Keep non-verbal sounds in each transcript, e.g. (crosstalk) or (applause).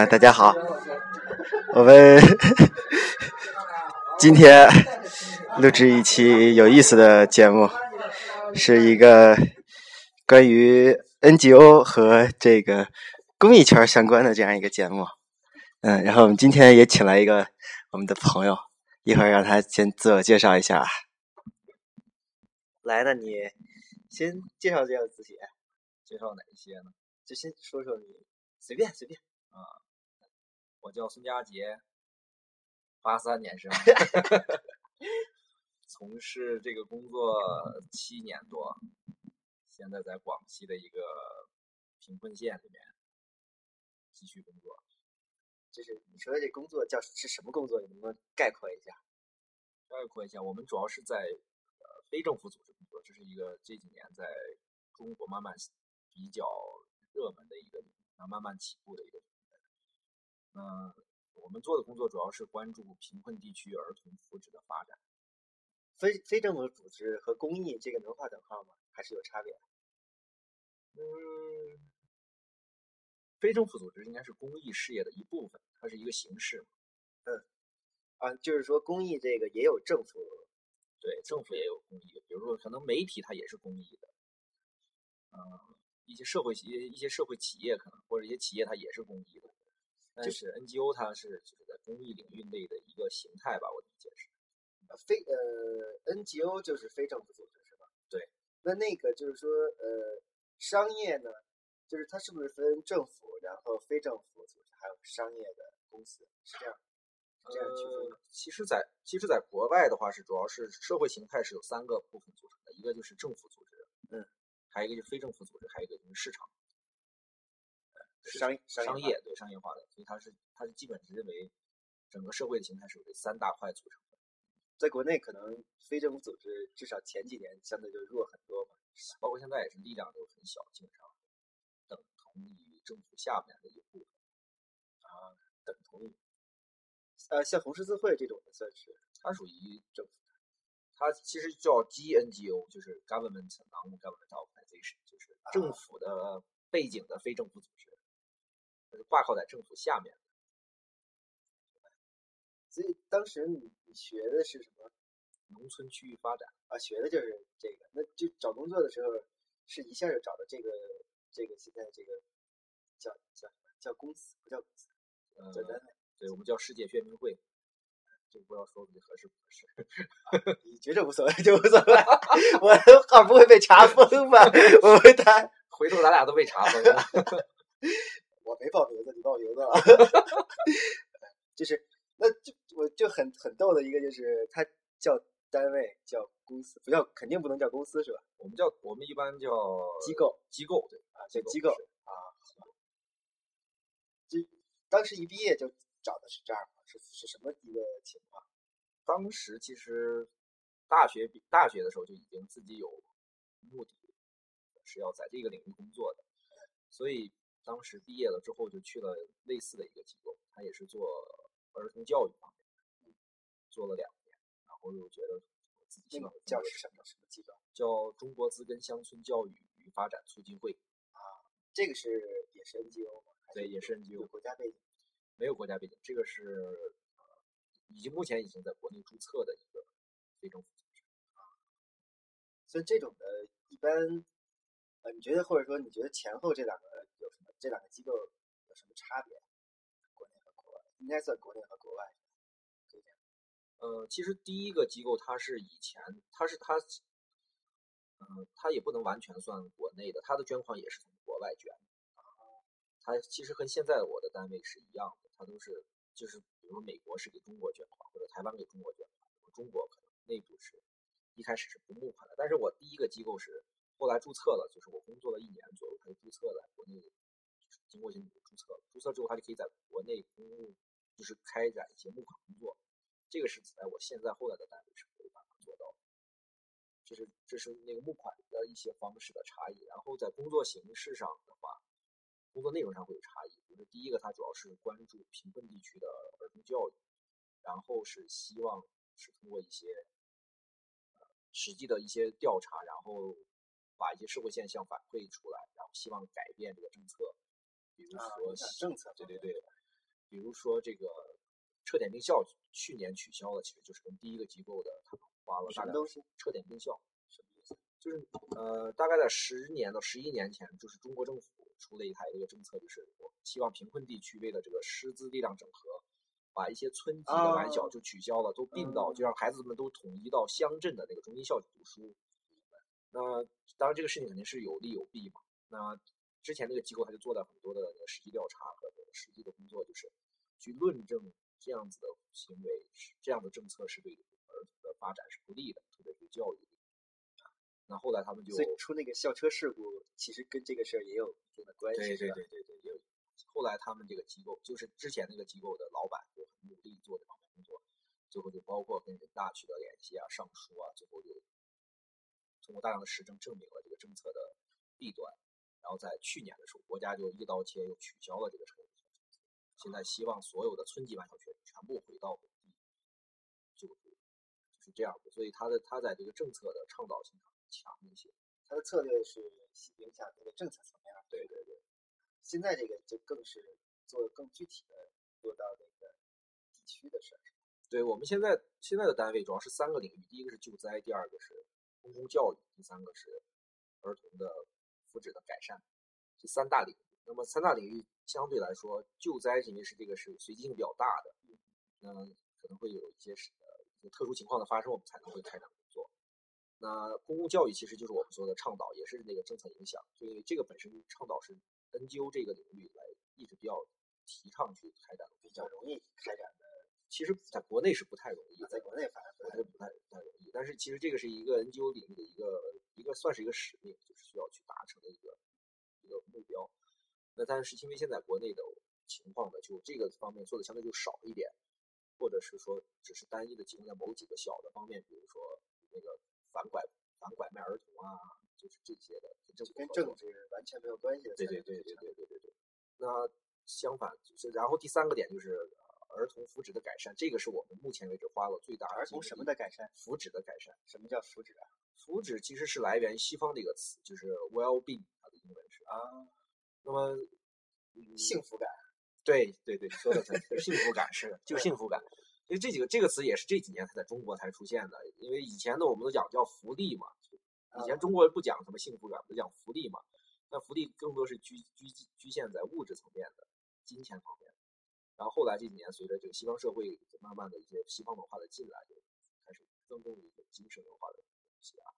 啊，大家好，我们 (laughs) 今天录制一期有意思的节目，是一个关于 NGO 和这个公益圈相关的这样一个节目。嗯，然后我们今天也请来一个我们的朋友，一会儿让他先自我介绍一下。来，那你先介绍介绍自己，介绍哪一些呢？就先说说你，随便随便。啊，我叫孙佳杰，八三年生，从事这个工作七年多，现在在广西的一个贫困县里面继续工作。就是你说的这工作叫是什么工作？你能不能概括一下？概括一下，我们主要是在呃非政府组织工作，这是一个这几年在中国慢慢比较热门的一个，然后慢慢起步的一个。嗯，我们做的工作主要是关注贫困地区儿童福祉的发展。非非政府组织和公益这个能划等号吗？还是有差别？嗯，非政府组织应该是公益事业的一部分，它是一个形式。嗯，啊，就是说公益这个也有政府，对，政府也有公益，比如说可能媒体它也是公益的。嗯，一些社会企业、一些社会企业可能或者一些企业它也是公益的。就是 NGO，它是就是在公益领域内的一个形态吧，我理解是。非呃，NGO 就是非政府组织是吧？对。那那个就是说呃，商业呢，就是它是不是分政府，然后非政府组织，还有商业的公司？是这样，这样区分。其实，在其实，在国外的话是主要是社会形态是有三个部分组成的，一个就是政府组织，嗯，还有一个就是非政府组织，还有一个就是市场。商商业对商业化的，所以它是它是基本是认为整个社会的形态是由这三大块组成的。在国内，可能非政府组织至少前几年相对就弱很多嘛，包括现在也是力量都很小，基本上等同于政府下面的一部分啊，等同于呃，像红十字会这种的算是它属于政府，它其实叫 GNGO，就是 Government Non-Government Organization，就是政府的背景的非政府组织。是挂靠在政府下面的，所以当时你你学的是什么？农村区域发展啊，学的就是这个。那就找工作的时候，是一下就找到这个这个现在这个叫叫什么？叫公司不叫公司，叫单位。对我们叫世界宣明会，这个不知道说的合适不合适？你觉着无所谓就无所谓，我的号不会被查封吧？(laughs) 我们他回头咱俩都被查封了。(laughs) 我没报名字，你报名字了，(laughs) 就是，那就我就很很逗的一个，就是他叫单位叫公司，不叫肯定不能叫公司是吧？我们叫我们一般叫机构，机构对啊，叫机构啊。就当时一毕业就找的是这儿吗？是是什么一个情况？当时其实大学比大学的时候就已经自己有目的，是要在这个领域工作的，所以。当时毕业了之后，就去了类似的一个机构，他也是做儿童教育方面，做了两年，然后又觉得自己想叫是什么什么机构？叫中国资根乡村教育与发展促进会啊，这个是也是 NGO 吗？对，也是 NGO。国家背景？没有国家背景，这个是已经目前已经在国内注册的一个非政府组织啊。所以这种的一般，呃，你觉得或者说你觉得前后这两个？这两个机构有什么差别？国内和国外应该算国内和国外，可以这样。呃，其实第一个机构它是以前，它是它，嗯，它也不能完全算国内的，它的捐款也是从国外捐。啊，它其实和现在我的单位是一样的，它都是就是比如美国是给中国捐款，或者台湾给中国捐款，中国可能内部是一开始是不募款的。但是我第一个机构是后来注册了，就是我工作了一年左右，它就注册了国内。经过一些注册，注册之后，他就可以在国内公募，就是开展一些募款工作。这个是在我现在后来的单位是没有办法做到的。这是这是那个募款的一些方式的差异。然后在工作形式上的话，工作内容上会有差异。就是第一个，它主要是关注贫困地区的儿童教育，然后是希望是通过一些呃实际的一些调查，然后把一些社会现象反馈出来，然后希望改变这个政策。比如啊说政策对对对，比如说这个撤点并校去年取消了，其实就是跟第一个机构的他们花了大概什么东西？撤点并校，什么意思？就是呃，大概在十年到十一年前，就是中国政府出了一台这个政策，就是我希望贫困地区为了这个师资力量整合，把一些村级的晚小哦就取消了，都并到，就让孩子们都统一到乡镇的那个中心校去读书。那当然，这个事情肯定是有利有弊嘛。那之前那个机构他就做了很多的实际调查和实际的工作，就是去论证这样子的行为是这样的政策是对儿童的发展是不利的，特别是教育。那后来他们就所以出那个校车事故，其实跟这个事儿也有一定的关系，对对对对对，也有。后来他们这个机构，就是之前那个机构的老板就很努力做这方面工作，最后就包括跟人大取得联系啊、上书啊，最后就通过大量的实证证明了这个政策的弊端。然后在去年的时候，国家就一刀切又取消了这个城市政策，现在希望所有的村级办小学全部回到本地就读，就是这样的。所以他的他在这个政策的倡导性上强一些。他的策略是影响这个政策层面。对对对。现在这个就更是做更具体的做到那个地区的事儿。对我们现在现在的单位主要是三个领域，第一个是救灾，第二个是公共教育，第三个是儿童的福祉的改善，这三大领域。那么三大领域相对来说，救灾因为是这个是随机性比较大的，那可能会有一些是呃一些特殊情况的发生，我们才能会开展工作。那公共教育其实就是我们说的倡导，也是那个政策影响，所以这个本身倡导是 NGO 这个领域来一直比较提倡去开展比较容易开展的，其实在国内是不太容易，在国内反而不太还是不太不太容易。但是其实这个是一个 NGO 领域的一个一个算是一个使命，就是需要去达成的一个一个目标。那但是因为现在国内的情况呢，就这个方面做的相对就少一点，或者是说只是单一的集中在某几个小的方面，比如说那个反拐反拐卖儿童啊，就是这些的跟政府跟政治完全没有关系的。对对对对对对对对。那相反就是，然后第三个点就是呃儿童福祉的改善，这个是我们目前为止花了最大的儿童什么的改善？福祉的改善。什么叫福祉啊？福祉其实是来源于西方的一个词，就是 well-being，它的英文是。啊，那么，嗯幸福感。对对对，说的对，幸福感是就幸福感。因为这几个这个词也是这几年才在中国才出现的，因为以前呢我们都讲叫福利嘛，以前中国人不讲什么幸福感，不讲福利嘛。那福利更多是局局局限在物质层面的、金钱方面的。然后后来这几年，随着这个西方社会慢慢的一些西方文化的进来，就开始更重于一种精神文化的东西啊，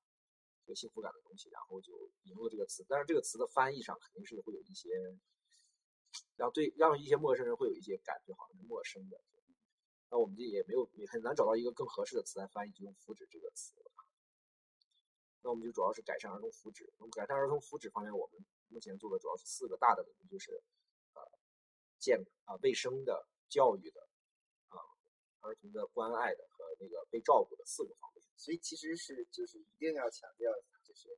这个幸福感的东西，然后就引入了这个词。但是这个词的翻译上肯定是会有一些，让对让一些陌生人会有一些感觉好像是陌生的。那我们这也没有也很难找到一个更合适的词来翻译，就用福祉这个词了。那我们就主要是改善儿童福祉。那么改善儿童福祉方面，我们目前做的主要是四个大的领域，就是健啊、卫生的、教育的、啊、儿童的关爱的和那个被照顾的四个方面。所以其实是就是一定要强调，就是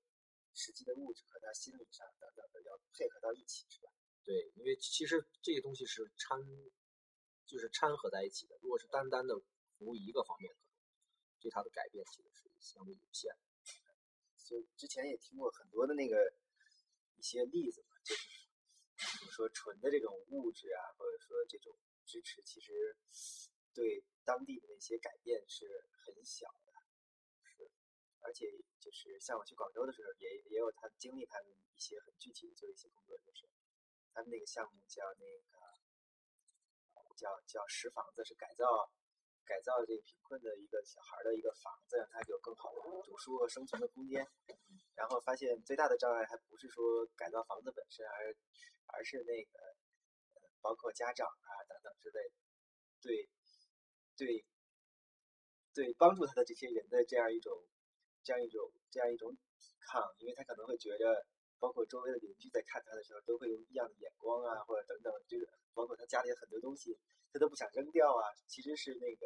实际的物质和他心理上等等的要配合到一起，是吧？对，因为其实这些东西是掺，就是掺合在一起的。如果是单单的服务一个方面，可能对它的改变其实是相对有限的。就之前也听过很多的那个一些例子嘛，就是说纯的这种物质啊，或者说这种支持，其实对当地的那些改变是很小的。是，而且就是像我去广州的时候，也也有他经历他们一些很具体的做一些工作，就是他们那个项目叫那个叫叫石房子，是改造改造这个贫困的一个小孩的一个房子，让他有更好的读书和生存的空间。然后发现最大的障碍还不是说改造房子本身，而而是那个呃，包括家长啊等等之类，对对对帮助他的这些人的这样一种这样一种这样一种抵抗，因为他可能会觉着，包括周围的邻居在看他的时候都会用异样的眼光啊，或者等等，就是包括他家里的很多东西，他都不想扔掉啊，其实是那个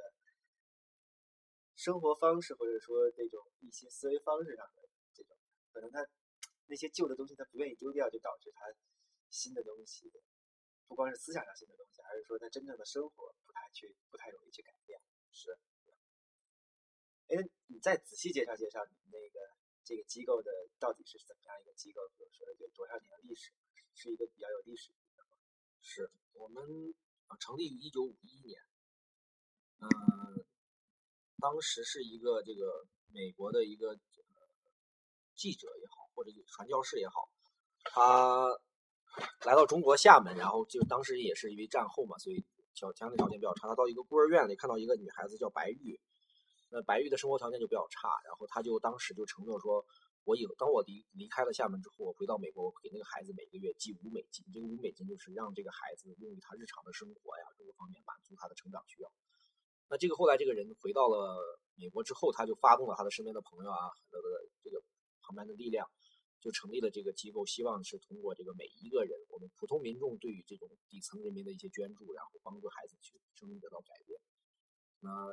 生活方式或者说这种一些思维方式上的这种，可能他 (tsk) 那些旧的东西他不愿意丢掉，就导致他新的东西不光是思想上新的东西，还是说他真正的生活不太去不太容易去改变。是。哎，你再仔细介绍介绍你那个这个机构的到底是怎么样一个机构？比如说有多少年的历史，是一个比较有历史的吗？是我们成立于一九五一年，嗯、当时是一个这个美国的一个、呃记者也好，或者传教士也好，他来到中国厦门，然后就当时也是因为战后嘛，所以条家庭条件比较差，他到一个孤儿院里看到一个女孩子叫白玉，那白玉的生活条件就比较差，然后他就当时就承诺说，我以当我离离开了厦门之后，我回到美国，我给那个孩子每个月寄五美金，这个五美金就是让这个孩子用于他日常的生活呀各个方面满足他的成长需要。那这个后来这个人回到了美国之后，他就发动了他的身边的朋友啊，很多的这个旁边的力量，就成立了这个机构，希望是通过这个每一个人，我们普通民众对于这种底层人民的一些捐助，然后帮助孩子去生命得到改变。那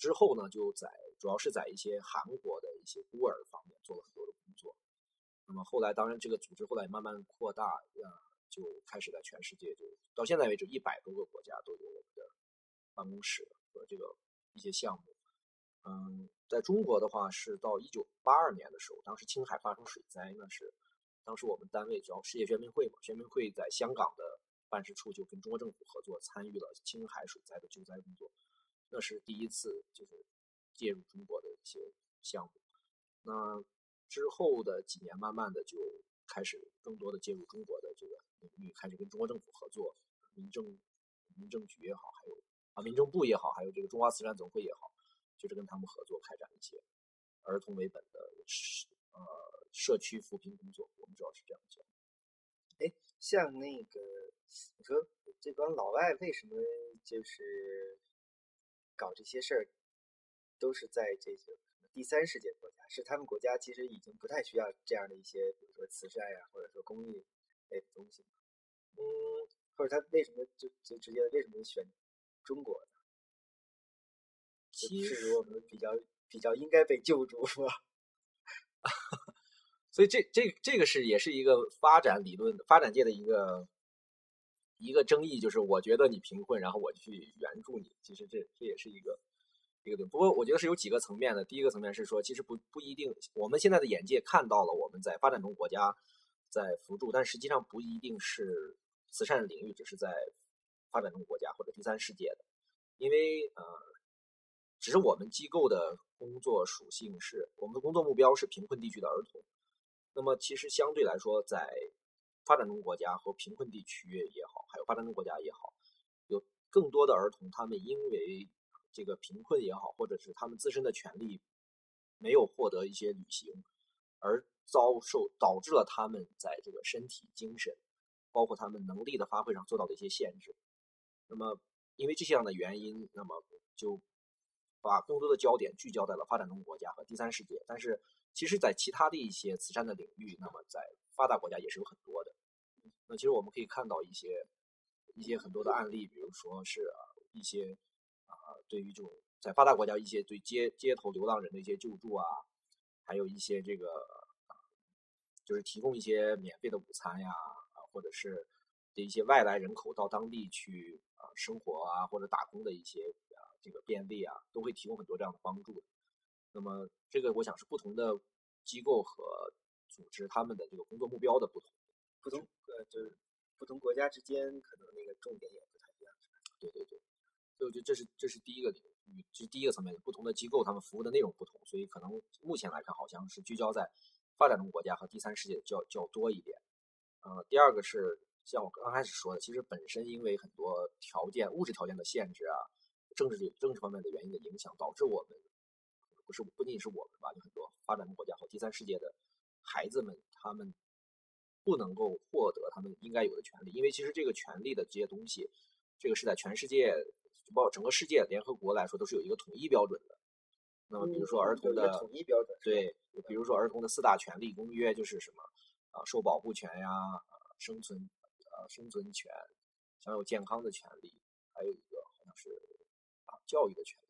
之后呢，就在主要是在一些韩国的一些孤儿方面做了很多的工作。那么后来，当然这个组织后来慢慢扩大，呃，就开始在全世界就到现在为止，一百多个国家都有我们的办公室和这个一些项目。嗯，在中国的话是到一九八二年的时候，当时青海发生水灾，那是当时我们单位叫世界宣明会嘛，宣明会在香港的办事处就跟中国政府合作，参与了青海水灾的救灾工作，那是第一次就是介入中国的一些项目。那之后的几年，慢慢的就开始更多的介入中国的这个领域，开始跟中国政府合作，民政民政局也好，还有啊民政部也好，还有这个中华慈善总会也好。就是跟他们合作开展一些儿童为本的社呃社区扶贫工作，我们主要是这样做。像那个你说这帮老外为什么就是搞这些事儿，都是在这个第三世界国家，是他们国家其实已经不太需要这样的一些，比如说慈善呀，或者说公益类的东西。嗯，或者他为什么就就直接为什么选中国呢？其实我们比较比较应该被救助，是吧？(laughs) 所以这这这个是也是一个发展理论、发展界的一个一个争议，就是我觉得你贫困，然后我去援助你。其实这这也是一个一个对。不过我觉得是有几个层面的。第一个层面是说，其实不不一定，我们现在的眼界看到了我们在发展中国家在扶助，但实际上不一定是慈善领域只是在发展中国家或者第三世界的，因为呃。只是我们机构的工作属性是，我们的工作目标是贫困地区的儿童。那么，其实相对来说，在发展中国家和贫困地区也好，还有发展中国家也好，有更多的儿童，他们因为这个贫困也好，或者是他们自身的权利没有获得一些履行，而遭受导致了他们在这个身体、精神，包括他们能力的发挥上受到的一些限制。那么，因为这些样的原因，那么就。把更多的焦点聚焦在了发展中国家和第三世界，但是其实，在其他的一些慈善的领域，那么在发达国家也是有很多的。那其实我们可以看到一些一些很多的案例，比如说是一些啊，对于这种在发达国家一些对街街头流浪人的一些救助啊，还有一些这个啊就是提供一些免费的午餐呀，或者是的一些外来人口到当地去啊生活啊或者打工的一些啊。这个便利啊，都会提供很多这样的帮助。那么，这个我想是不同的机构和组织他们的这个工作目标的不同，不同呃，就是不同国家之间可能那个重点也不太一样。对对对，所以我觉得这是这是第一个领域，这是第一个层面，不同的机构他们服务的内容不同，所以可能目前来看好像是聚焦在发展中国家和第三世界较较多一点。呃，第二个是像我刚开始说的，其实本身因为很多条件、物质条件的限制啊。政治政治方面的原因的影响，导致我们不是不仅仅是我们吧，就很多发展中国家和第三世界的孩子们，他们不能够获得他们应该有的权利，因为其实这个权利的这些东西，这个是在全世界，包括整个世界联合国来说都是有一个统一标准的。那么，比如说儿童的统一标准，对，比如说儿童的四大权利公约就是什么啊，受保护权呀，生存呃生存权，享有健康的权利，还有一个好像是啊。教育的权利还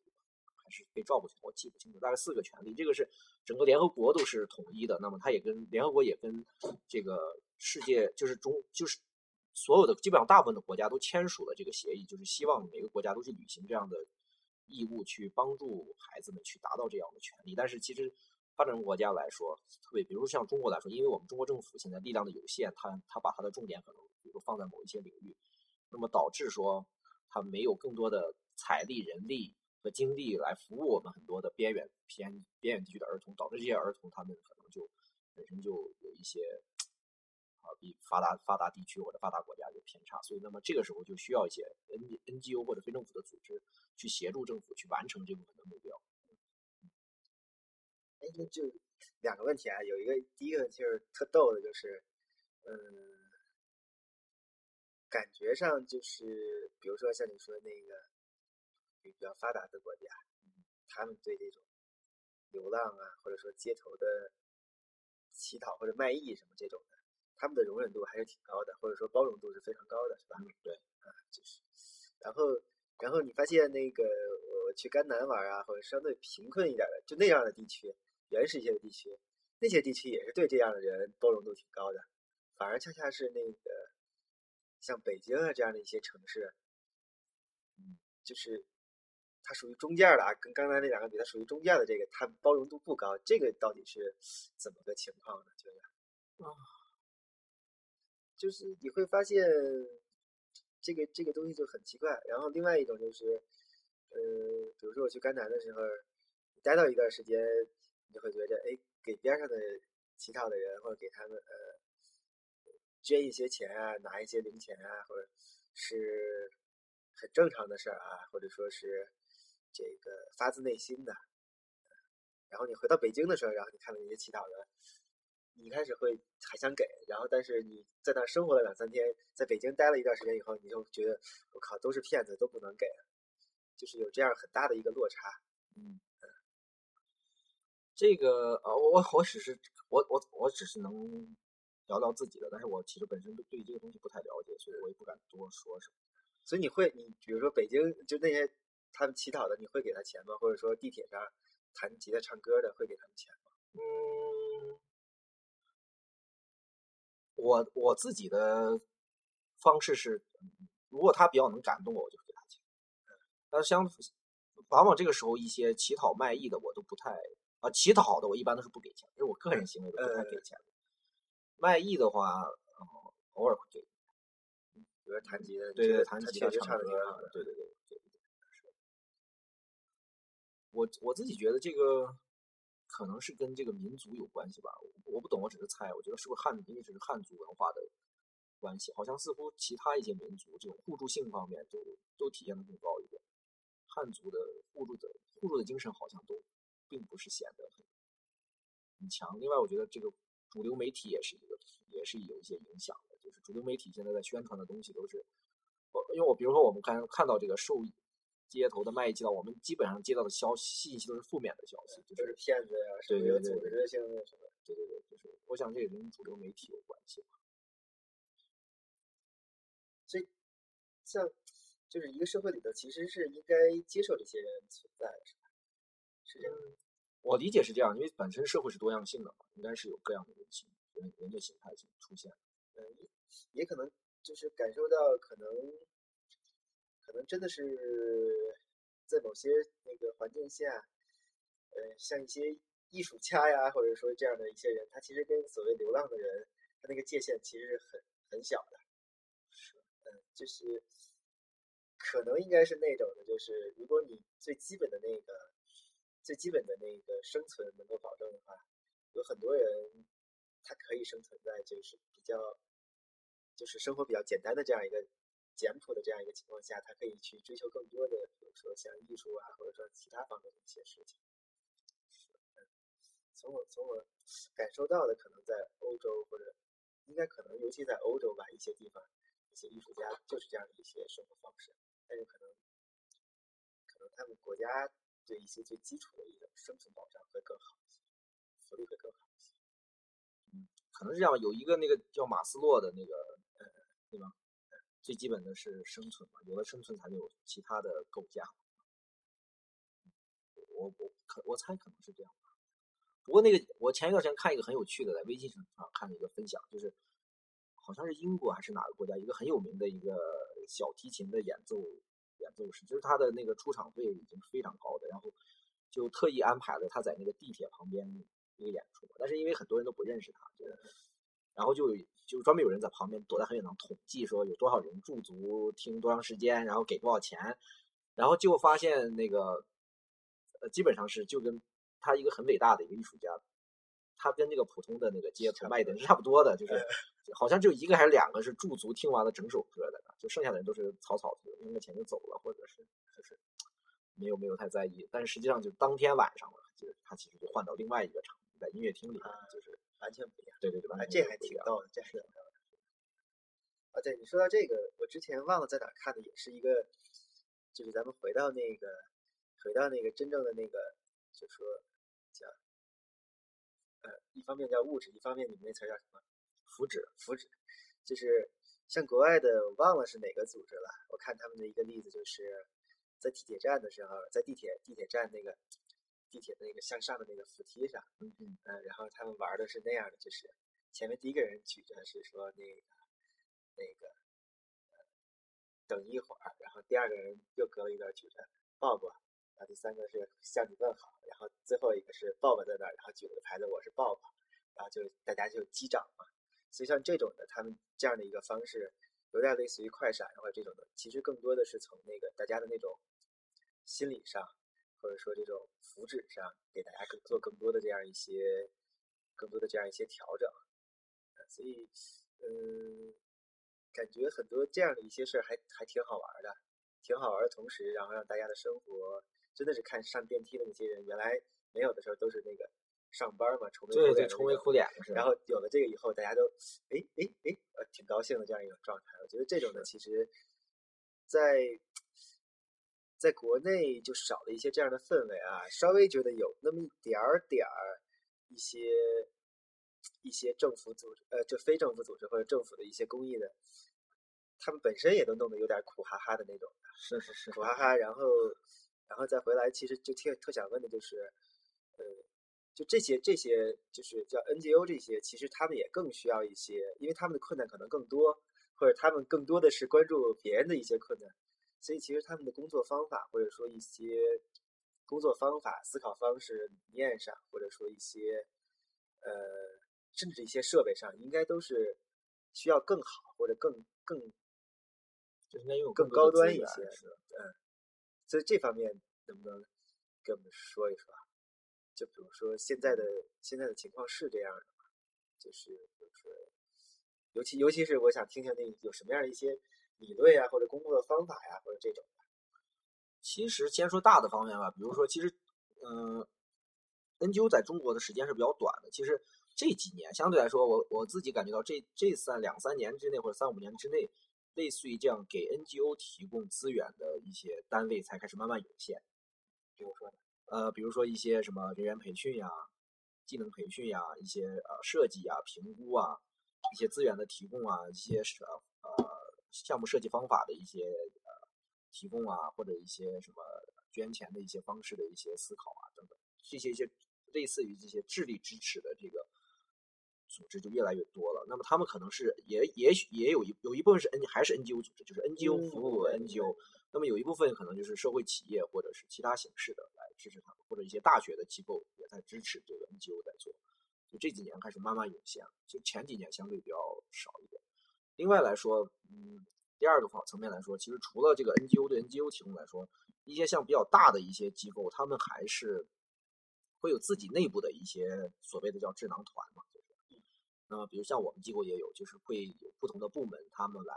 是被照顾权，我记不清楚，大概四个权利。这个是整个联合国都是统一的，那么它也跟联合国也跟这个世界就是中就是所有的基本上大部分的国家都签署了这个协议，就是希望每个国家都去履行这样的义务，去帮助孩子们去达到这样的权利。但是其实发展中国家来说，特别比如像中国来说，因为我们中国政府现在力量的有限，它它把它的重点可能比如说放在某一些领域。那么导致说他没有更多的财力、人力和精力来服务我们很多的边远偏边远地区的儿童，导致这些儿童他们可能就本身就有一些啊比发达发达地区或者发达国家有偏差，所以那么这个时候就需要一些 N NGO 或者非政府的组织去协助政府去完成这部分的目标。哎，就两个问题啊，有一个第一个就是特逗的，就是嗯。感觉上就是，比如说像你说的那个比较发达的国家，他们对这种流浪啊，或者说街头的乞讨或者卖艺什么这种的，他们的容忍度还是挺高的，或者说包容度是非常高的，是吧？对，啊，就是，然后，然后你发现那个我去甘南玩啊，或者相对贫困一点的，就那样的地区，原始一些的地区，那些地区也是对这样的人包容度挺高的，反而恰恰是那个。像北京啊这样的一些城市，嗯，就是它属于中间的啊，跟刚才那两个比，它属于中间的这个，它包容度不高。这个到底是怎么个情况呢？觉得啊，就是你会发现这个这个东西就很奇怪。然后另外一种就是，呃，比如说我去甘南的时候，待到一段时间，你就会觉得，哎，给边上的乞讨的人或者给他们，呃。捐一些钱啊，拿一些零钱啊，或者是很正常的事儿啊，或者说是这个发自内心的。然后你回到北京的时候，然后你看到那些乞讨的，你开始会还想给，然后但是你在那生活了两三天，在北京待了一段时间以后，你就觉得我靠，都是骗子，都不能给，就是有这样很大的一个落差。嗯，这个呃，我我只是我我我只是能。聊聊自己的，但是我其实本身对对这个东西不太了解，所以我也不敢多说什么。所以你会，你比如说北京就那些他们乞讨的，你会给他钱吗？或者说地铁上弹吉他唱歌的会给他们钱吗？嗯，我我自己的方式是，如果他比较能感动我，我就给他钱。但是相往往这个时候一些乞讨卖艺的我都不太啊，乞讨的我一般都是不给钱，因为我个人行为我，不太给钱。卖艺的话，偶尔会给，比如弹吉他，对对，弹吉他唱的挺好的，对对对对对。我我自己觉得这个可能是跟这个民族有关系吧，我不懂，我只是猜。我觉得是不是汉，因为这是汉族文化的关系，好像似乎其他一些民族这种互助性方面都都体现的更高一点。汉族的互助的互助的精神好像都并不是显得很很强。另外，我觉得这个。主流媒体也是一个，也是有一些影响的。就是主流媒体现在在宣传的东西都是，因为我比如说我们看看到这个受益街头的卖艺街道，我们基本上接到的消息信息都是负面的消息，就是骗子呀，对对对，组织性的什么，对对对，就是我想这也跟主流媒体有关系吧。所以，像就是一个社会里头，其实是应该接受这些人存在，是吧？是这样。我理解是这样，因为本身社会是多样性的嘛，应该是有各样的人性、人人的形态性出现。嗯，也可能就是感受到，可能可能真的是在某些那个环境下，呃，像一些艺术家呀，或者说这样的一些人，他其实跟所谓流浪的人，他那个界限其实是很很小的。是，嗯，就是可能应该是那种的，就是如果你最基本的那个。最基本的那个生存能够保证的话，有很多人他可以生存在就是比较就是生活比较简单的这样一个简朴的这样一个情况下，他可以去追求更多的，比如说像艺术啊，或者说其他方面的一些事情。从我从我感受到的，可能在欧洲或者应该可能尤其在欧洲吧，一些地方一些艺术家就是这样的一些生活方式，但是可能可能他们国家。对一些最基础的一种生存保障会更好一些，福利会更好一些。嗯，可能是这样。有一个那个叫马斯洛的那个，呃，对吧？最基本的是生存嘛，有了生存才有其他的构架。我我可我猜可能是这样吧。不过那个我前一段时间看一个很有趣的，在微信上看了一个分享，就是好像是英国还是哪个国家一个很有名的一个小提琴的演奏。演奏师就是他的那个出场费已经非常高的，然后就特意安排了他在那个地铁旁边一个演出，但是因为很多人都不认识他，就然后就就专门有人在旁边躲在很远能统计说有多少人驻足听多长时间，然后给多少钱，然后就发现那个呃基本上是就跟他一个很伟大的一个艺术家，他跟那个普通的那个街头卖的是差不多的，就是。好像只有一个还是两个是驻足听完了整首歌的，就剩下的人都是草草的扔个钱就走了，或者是就是没有没有太在意，但是实际上就当天晚上了，就是他其实就换到另外一个场地，在音乐厅里面，就是完全不一样。对对对，完啊，全这还挺逗的，这还挺逗的。啊，对你说到这个，我之前忘了在哪儿看的，也是一个，就是咱们回到那个，回到那个真正的那个，就说叫，呃，一方面叫物质，一方面你们那词叫什么？福祉，福祉，就是像国外的，我忘了是哪个组织了。我看他们的一个例子，就是在地铁站的时候，在地铁地铁站那个地铁的那个向上的那个扶梯上，嗯嗯嗯，然后他们玩的是那样的，就是前面第一个人举着是说那个那个、呃、等一会儿，然后第二个人又隔了一段举着抱抱，然后第三个是向你问好，然后最后一个是抱抱在那儿，然后举了个牌子我是抱抱，然后就大家就击掌嘛。所以像这种的，他们这样的一个方式，有点类似于快闪或者这种的，其实更多的是从那个大家的那种心理上，或者说这种福祉上，给大家更做更多的这样一些更多的这样一些调整。呃所以，嗯，感觉很多这样的一些事儿还还挺好玩的，挺好玩的同时，然后让大家的生活真的是看上电梯的那些人，原来没有的时候都是那个上班嘛，愁眉苦脸愁眉苦脸的？然后有了这个以后，大家都哎哎哎，呃，挺高兴的这样一种状态。我觉得这种呢，其实在在国内就少了一些这样的氛围啊，稍微觉得有那么一点儿点儿一些一些政府组织，呃，就非政府组织或者政府的一些公益的，他们本身也都弄得有点苦哈哈的那种。是是是，苦哈哈，然后然后再回来，其实就特特想问的就是，呃，就这些这些就是叫 NGO 这些，其实他们也更需要一些，因为他们的困难可能更多，或者他们更多的是关注别人的一些困难，所以其实他们的工作方法或者说一些工作方法、思考方式、理念上，或者说一些呃，甚至一些设备上，应该都是需要更好或者更更就应该用更高端一些是嗯，所以这方面能不能给我们说一说啊？就比如说现在的现在的情况是这样的吗？就是比如说，尤其尤其是我想听听那有什么样的一些理论呀，或者工作的方法呀，或者这种的。其实先说大的方面吧，比如说，其实，嗯、n g o 在中国的时间是比较短的。其实这几年相对来说，我我自己感觉到这这三两三年之内或者三五年之内，类似于这样给 NGO 提供资源的一些单位才开始慢慢涌现。比如说，呃，比如说一些什么人员培训呀、技能培训呀、一些呃设计呀、评估啊、一些资源的提供啊、一些是呃项目设计方法的一些呃提供啊，或者一些什么捐钱的一些方式的一些思考啊等等，这些一些类似于这些智力支持的这个组织就越来越多了。那么他们可能是也也许也有一有一部分是 N 还是 NGO 组织，就是 NGO 服务 NGO。那么有一部分可能就是社会企业或者是其他形式的来支持他们，或者一些大学的机构也在支持这个 NGO 在做。就这几年开始慢慢涌现了，就前几年相对比较少一点。另外来说，嗯，第二个方层面来说，其实除了这个 NGO 对 NGO 提供来说，一些像比较大的一些机构，他们还是会有自己内部的一些所谓的叫智囊团嘛，就是。那么，比如像我们机构也有，就是会有不同的部门，他们来，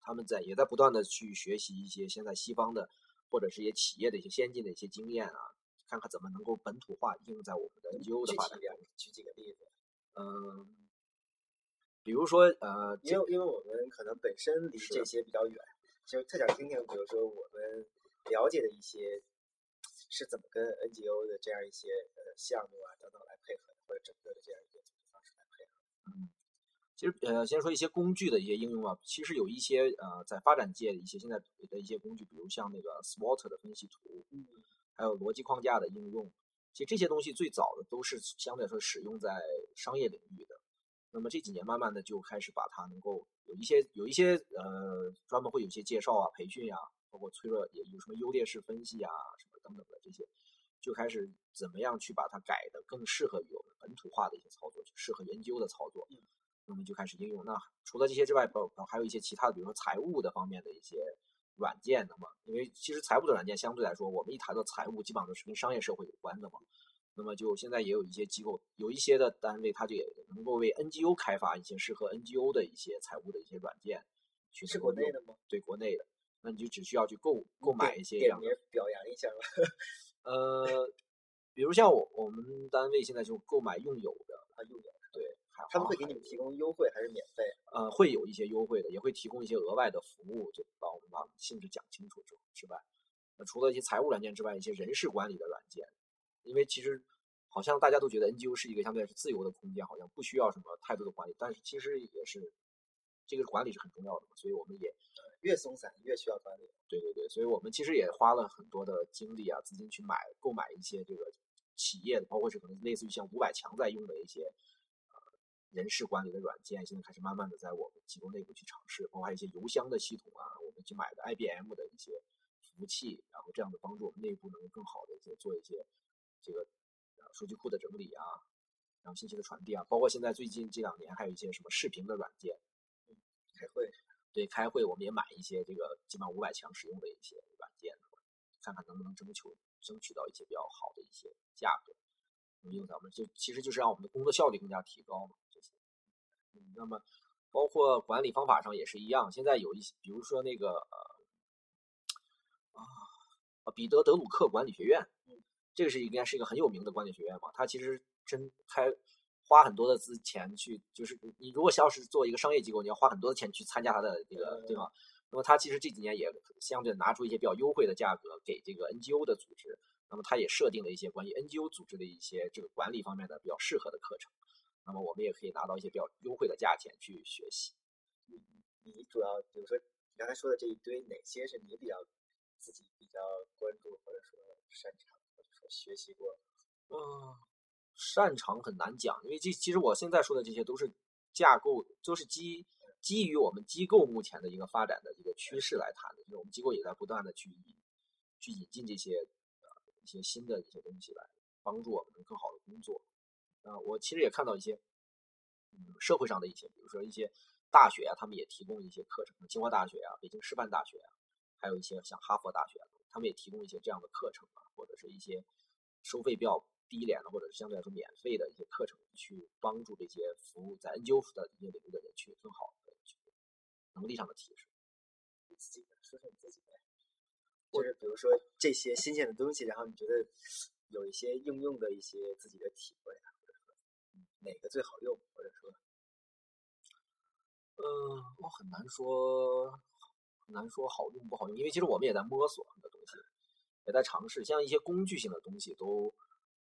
他们在也在不断的去学习一些现在西方的或者是一些企业的一些先进的一些经验啊，看看怎么能够本土化应用在我们的 NGO 的发展中。举几个例子，嗯，比如说呃，因为因为我们可能本身离这些比较远，就特想听听，比如说我们了解的一些是怎么跟 NGO 的这样一些呃项目啊等等来配合的，或者整个的这样一个组织方式来配合。嗯其实呃，先说一些工具的一些应用啊，其实有一些呃，在发展界的一些现在的一些工具，比如像那个 SWOT 的分析图，嗯，还有逻辑框架的应用，其实这些东西最早的都是相对来说使用在商业领域的。那么这几年慢慢的就开始把它能够有一些有一些呃专门会有一些介绍啊、培训呀、包括催热也有什么优劣势分析啊什么等等的这些，就开始怎么样去把它改的更适合于我们本土化的一些操作，就适合研究的操作。那么就开始应用。那除了这些之外，包还有一些其他的，比如说财务的方面的一些软件。那么，因为其实财务的软件相对来说，我们一谈到财务，基本上都是跟商业社会有关的嘛。那么就现在也有一些机构，有一些的单位，它就也能够为 NGO 开发一些适合 NGO 的一些财务的一些软件。是国内的吗？对，国内的。那你就只需要去购购买一些这样的。表扬一下吧。呃，比如像我我们单位现在就购买用友的，啊，用友对，他们会给你们提供优惠还是免费？呃，会有一些优惠的，也会提供一些额外的服务，就把我们把性质讲清楚之之外，那除了一些财务软件之外，一些人事管理的软件，因为其实好像大家都觉得 NGO 是一个相对是自由的空间，好像不需要什么太多的管理，但是其实也是这个管理是很重要的嘛，所以我们也。越松散越需要管理。对对对，所以我们其实也花了很多的精力啊、资金去买、购买一些这个企业的，包括是可能类似于像五百强在用的一些呃人事管理的软件，现在开始慢慢的在我们机构内部去尝试，包括还有一些邮箱的系统啊，我们去买的 IBM 的一些服务器，然后这样的帮助我们内部能够更好的一些做一些这个呃数据库的整理啊，然后信息的传递啊，包括现在最近这两年还有一些什么视频的软件，开会。对，开会我们也买一些这个基本上五百强使用的一些软件，看看能不能争取争取到一些比较好的一些价格，用咱们就其实就是让我们的工作效率更加提高嘛。这些，嗯，那么包括管理方法上也是一样。现在有一些，比如说那个呃啊，彼得德鲁克管理学院，这个是应该是一个很有名的管理学院嘛。它其实真开。花很多的资钱去，就是你如果要是做一个商业机构，你要花很多的钱去参加它的这个，对吧？那么它其实这几年也相对拿出一些比较优惠的价格给这个 NGO 的组织，那么它也设定了一些关于 NGO 组织的一些这个管理方面的比较适合的课程，那么我们也可以拿到一些比较优惠的价钱去学习。你你主要比如说你刚才说的这一堆，哪些是你比较自己比较关注或者说擅长学习过？嗯。擅长很难讲，因为这其实我现在说的这些都是架构，都是基基于我们机构目前的一个发展的一个趋势来谈的。就是我们机构也在不断的去引去引进这些呃一些新的一些东西来帮助我们更好的工作。啊，我其实也看到一些嗯社会上的一些，比如说一些大学啊，他们也提供一些课程，清华大学啊、北京师范大学啊，还有一些像哈佛大学，他们也提供一些这样的课程啊，或者是一些收费比较。低廉的或者是相对来说免费的一些课程，去帮助这些服务在 NGO 的一些领域的人去更好的去能力上的提升。你自己说说你自己呗，就是比如说这些新鲜的东西，然后你觉得有一些应用的一些自己的体会啊，或者说哪个最好用，或者说，嗯，我很难说，难说好用不好用，因为其实我们也在摸索很多东西，也在尝试，像一些工具性的东西都。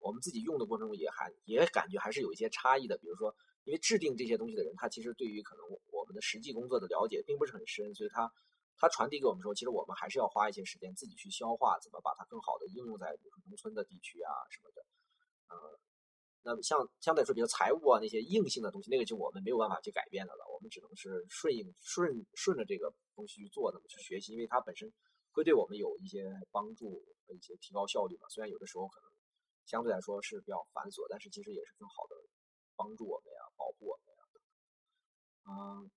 我们自己用的过程中也还也感觉还是有一些差异的，比如说，因为制定这些东西的人，他其实对于可能我们的实际工作的了解并不是很深，所以他他传递给我们说，其实我们还是要花一些时间自己去消化，怎么把它更好的应用在比如说农村的地区啊什么的，呃，那么像相对来说，比如财务啊那些硬性的东西，那个就我们没有办法去改变的了，我们只能是顺应顺顺着这个东西去做，那么去学习，因为它本身会对我们有一些帮助和一些提高效率嘛，虽然有的时候可能。相对来说是比较繁琐，但是其实也是更好的帮助我们呀，保护我们呀。嗯，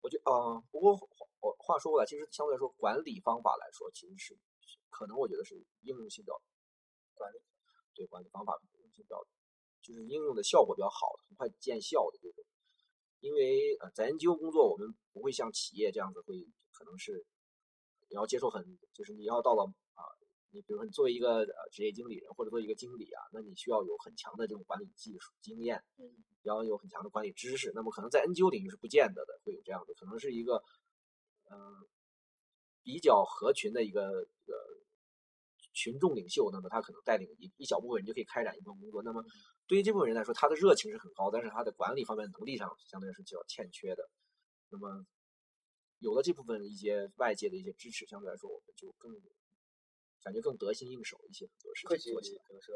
我觉啊，不过我话说回来，其实相对来说管理方法来说，其实是可能我觉得是应用性比较管理对管理方法应用性比较就是应用的效果比较好，很快见效的这种。因为呃，在 NGO 工作，我们不会像企业这样子，会可能是你要接受很，就是你要到了啊。你比如说，你作为一个呃职业经理人或者做一个经理啊，那你需要有很强的这种管理技术经验，嗯，要有很强的管理知识。那么可能在 NGO 领域是不见得的，会有这样的，可能是一个嗯比较合群的一个一个群众领袖。那么他可能带领一一小部分人就可以开展一部分工作。那么对于这部分人来说，他的热情是很高，但是他的管理方面能力上相对来说比较欠缺的。那么有了这部分一些外界的一些支持，相对来说我们就更。感觉更得心应手一些，很多事情做起来，比如说，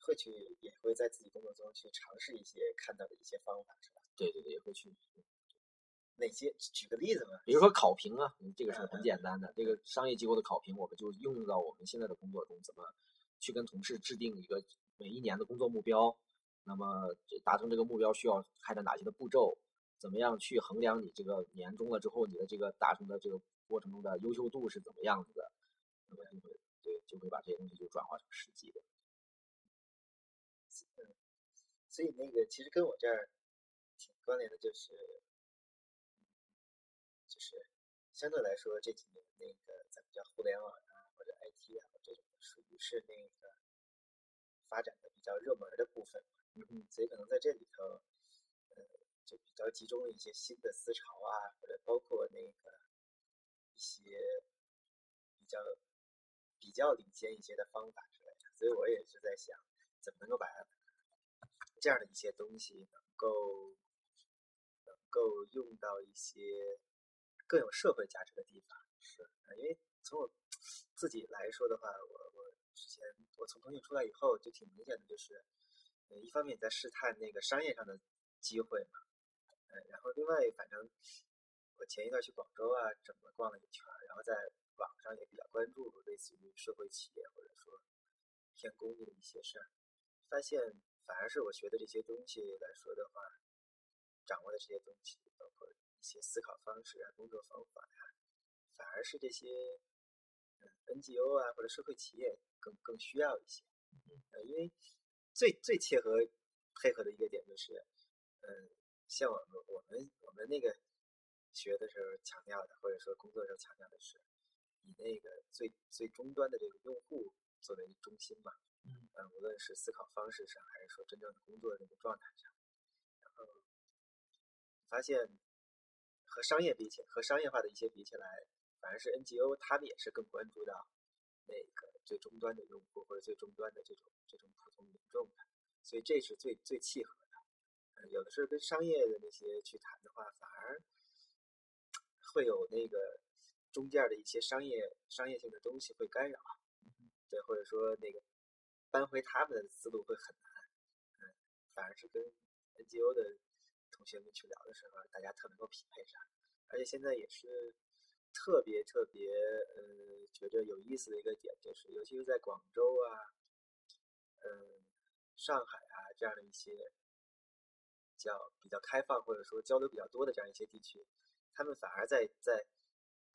会去也会在自己工作中去尝试一些看到的一些方法，是吧？对对对，也会去。(laughs) 哪些？举个例子吧。比如说考评啊，这个是很简单的。这个商业机构的考评，我们就应用到我们现在的工作中，怎么去跟同事制定一个每一年的工作目标？那么达成这个目标需要开展哪些的步骤？怎么样去衡量你这个年终了之后你的这个达成的这个过程中的优秀度是怎么样子的？那么就会对就会把这些东西就转化成实际的。所以那个其实跟我这儿挺关联的，就是就是相对来说这几年那个咱们叫互联网啊或者 IT 啊这种属于是那个发展的比较热门的部分，嗯，所以可能在这里头，呃，就比较集中了一些新的思潮啊，或者包括那个一些比较比较领先一些的方法之类的，所以我也是在想，怎么能够把这样的一些东西能够能够用到一些更有社会价值的地方，是，因为从我自己来说的话，我我之前我从腾讯出来以后，就挺明显的，就是，一方面在试探那个商业上的机会嘛，呃，然后另外反正我前一段去广州啊，整个逛了一圈，然后在网上也比较关注类似于社会企业或者说偏公益的一些事儿，发现反而是我学的这些东西来说的话，掌握的这些东西，包括一些思考方式啊、工作方法呀，反而是这些。NGO 啊，或者社会企业更更需要一些，呃，因为最最切合配合的一个点就是，嗯，像我们我们我们那个学的时候强调的，或者说工作时候强调的是，以那个最最终端的这个用户作为中心嘛，嗯，无论是思考方式上，还是说真正的工作的那个状态上，然后发现和商业比起和商业化的一些比起来。反而是 NGO，他们也是更关注到那个最终端的用户或者最终端的这种这种普通民众的，所以这是最最契合的。有的时候跟商业的那些去谈的话，反而会有那个中间的一些商业商业性的东西会干扰，对，或者说那个搬回他们的思路会很难。嗯，反而是跟 NGO 的同学们去聊的时候，大家特能够匹配上，而且现在也是。特别特别，呃，觉得有意思的一个点就是，尤其是在广州啊，嗯，上海啊这样的一些叫比较开放或者说交流比较多的这样一些地区，他们反而在在，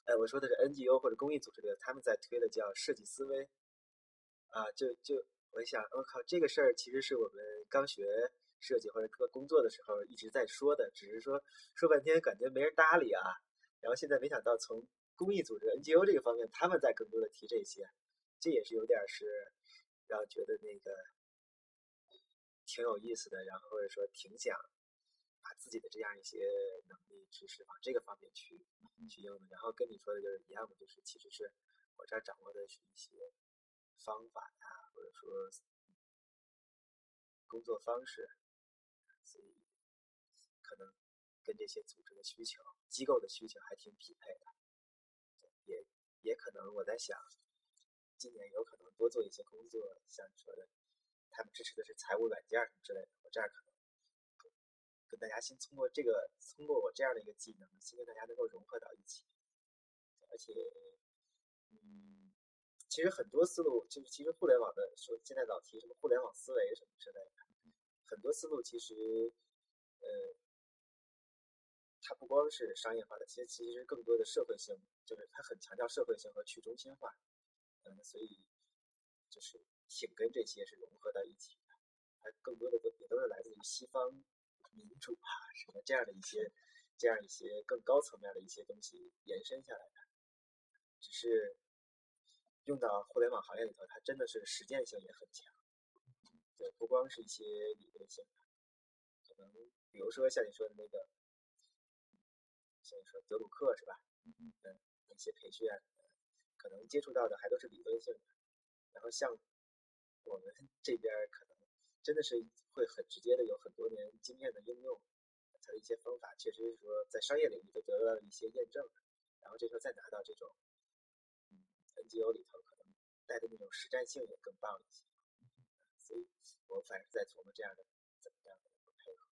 哎，我说的是 NGO 或者公益组织的，他们在推的叫设计思维，啊，就就我一想，我靠，这个事儿其实是我们刚学设计或者工作的时候一直在说的，只是说说半天感觉没人搭理啊。然后现在没想到从公益组织 NGO 这个方面，他们在更多的提这些，这也是有点是让觉得那个挺有意思的，然后或者说挺想把自己的这样一些能力知识往这个方面去去用的。然后跟你说的就是一样的，就是其实是我这儿掌握的是一些方法呀，或者说工作方式，所以可能。跟这些组织的需求、机构的需求还挺匹配的，也也可能我在想，今年有可能多做一些工作，像你说的，他们支持的是财务软件什么之类的，我这儿可能跟大家先通过这个，通过我这样的一个技能，先跟大家能够融合到一起，而且，嗯，其实很多思路就是，其实互联网的说现在老提什么互联网思维什么之类的，很多思路其实，呃。它不光是商业化的，其实其实更多的社会性，就是它很强调社会性和去中心化，嗯，所以就是挺跟这些是融合在一起的。它更多的都也都是来自于西方民主啊什么这样的一些这样一些更高层面的一些东西延伸下来的。只是用到互联网行业里头，它真的是实践性也很强。对，不光是一些理论性的，可能比如说像你说的那个。所以说德鲁克是吧？嗯嗯，那些培训啊，可能接触到的还都是理论性的。然后像我们这边可能真的是会很直接的有很多年经验的应用，它的一些方法确实是说在商业领域都得到了一些验证。然后这时候再拿到这种嗯 NGO 里头，可能带的那种实战性也更棒一些。所以我反正在琢磨这样的怎么样的一个配合。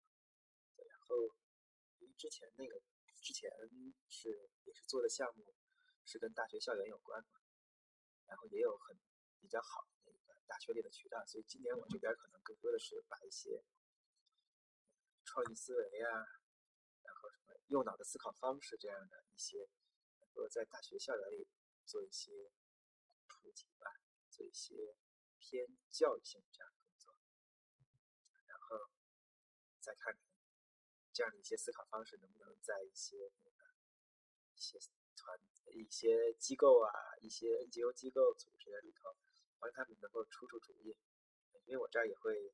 对，然后因为之前那个。之前是也是做的项目，是跟大学校园有关嘛，然后也有很比较好的那个大学里的渠道，所以今年我这边可能更多的是把一些创意思维啊，然后什么右脑的思考方式这样的一些，能够在大学校园里做一些普及吧，做一些偏教育性这样的工作，然后再看看这样的一些思考方式能不能在一些那个一些团、一些机构啊、一些 NGO 机构组织的里头，帮他们能够出出主意。因为我这儿也会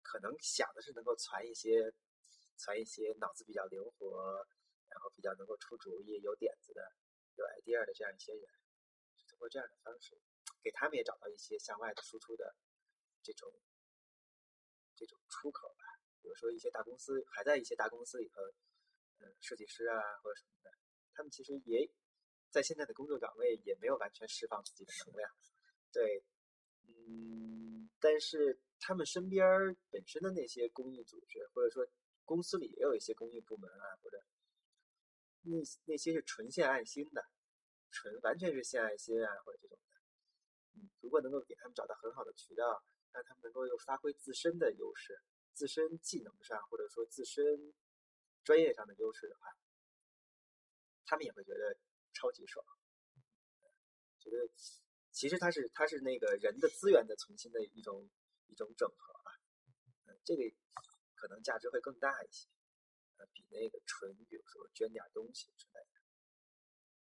可能想的是能够传一些。传一些脑子比较灵活，然后比较能够出主意、有点子的、有 idea 的这样一些人，通过这样的方式，给他们也找到一些向外的输出的这种这种出口吧。比如说一些大公司还在一些大公司里头，呃，设计师啊或者什么的，他们其实也在现在的工作岗位也没有完全释放自己的能量，对，嗯，但是他们身边本身的那些公益组织或者说。公司里也有一些公益部门啊，或者那那些是纯献爱心的，纯完全是献爱心啊，或者这种的。嗯，如果能够给他们找到很好的渠道，让他们能够又发挥自身的优势，自身技能上或者说自身专业上的优势的话，他们也会觉得超级爽。觉得其实他是他是那个人的资源的重新的一种一种整合吧。这个。可能价值会更大一些，比那个纯，比如说捐点东西之类的。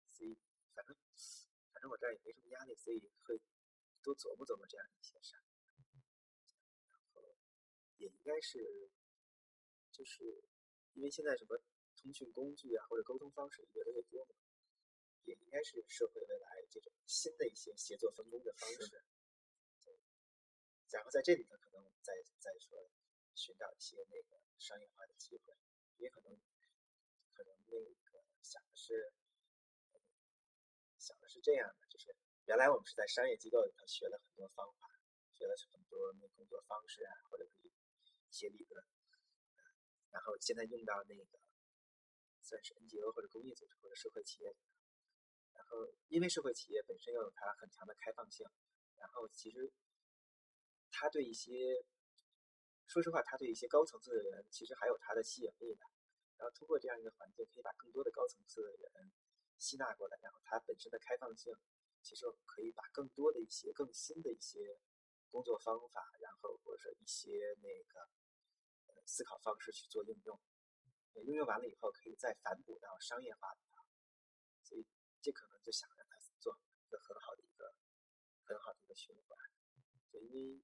所以，反正反正我这儿也没什么压力，所以会多琢磨琢磨这样一些事儿。也应该是，就是因为现在什么通讯工具啊，或者沟通方式越来越多嘛，也应该是社会未来这种新的一些协作分工的方式。然后在这里头，可能再再说。寻找一些那个商业化的机会，也可能可能那个想的是想的是这样的，就是原来我们是在商业机构里头学了很多方法，学了很多那工作方式啊，或者一些理论，然后现在用到那个算是 NGO 或者公益组织或者社会企业，然后因为社会企业本身要有它很强的开放性，然后其实它对一些说实话，他对一些高层次的人其实还有他的吸引力的。然后通过这样一个环境，可以把更多的高层次的人吸纳过来。然后它本身的开放性，其实可以把更多的一些更新的一些工作方法，然后或者一些那个呃思考方式去做应用。应用完了以后，可以再反哺到商业化里头。所以这可能就想让他做一个很好的一个很好的一个循环。就因为。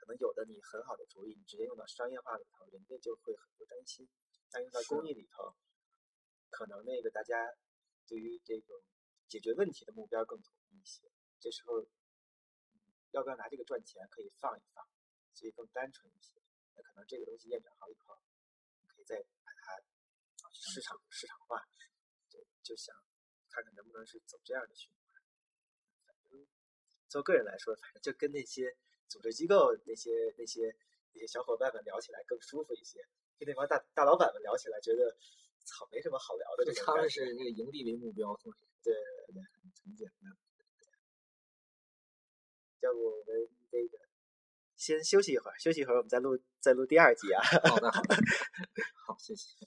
可能有的你很好的主意，你直接用到商业化里头，人家就会很不担心；但用到公益里头，可能那个大家对于这种解决问题的目标更统一一些。这时候要不要拿这个赚钱，可以放一放，所以更单纯一些。那可能这个东西验证好以后，可以再把它市场市场化，就就想看看能不能是走这样的循环。反正做个人来说，反正就跟那些。组织机构那些那些那些小伙伴们聊起来更舒服一些，跟那帮大大老板们聊起来，觉得操没什么好聊的。这他们是那个盈利为目标，对对对，很简单。要不我们这个先休息一会儿，休息一会儿我们再录再录第二集啊。好的好的，好谢谢。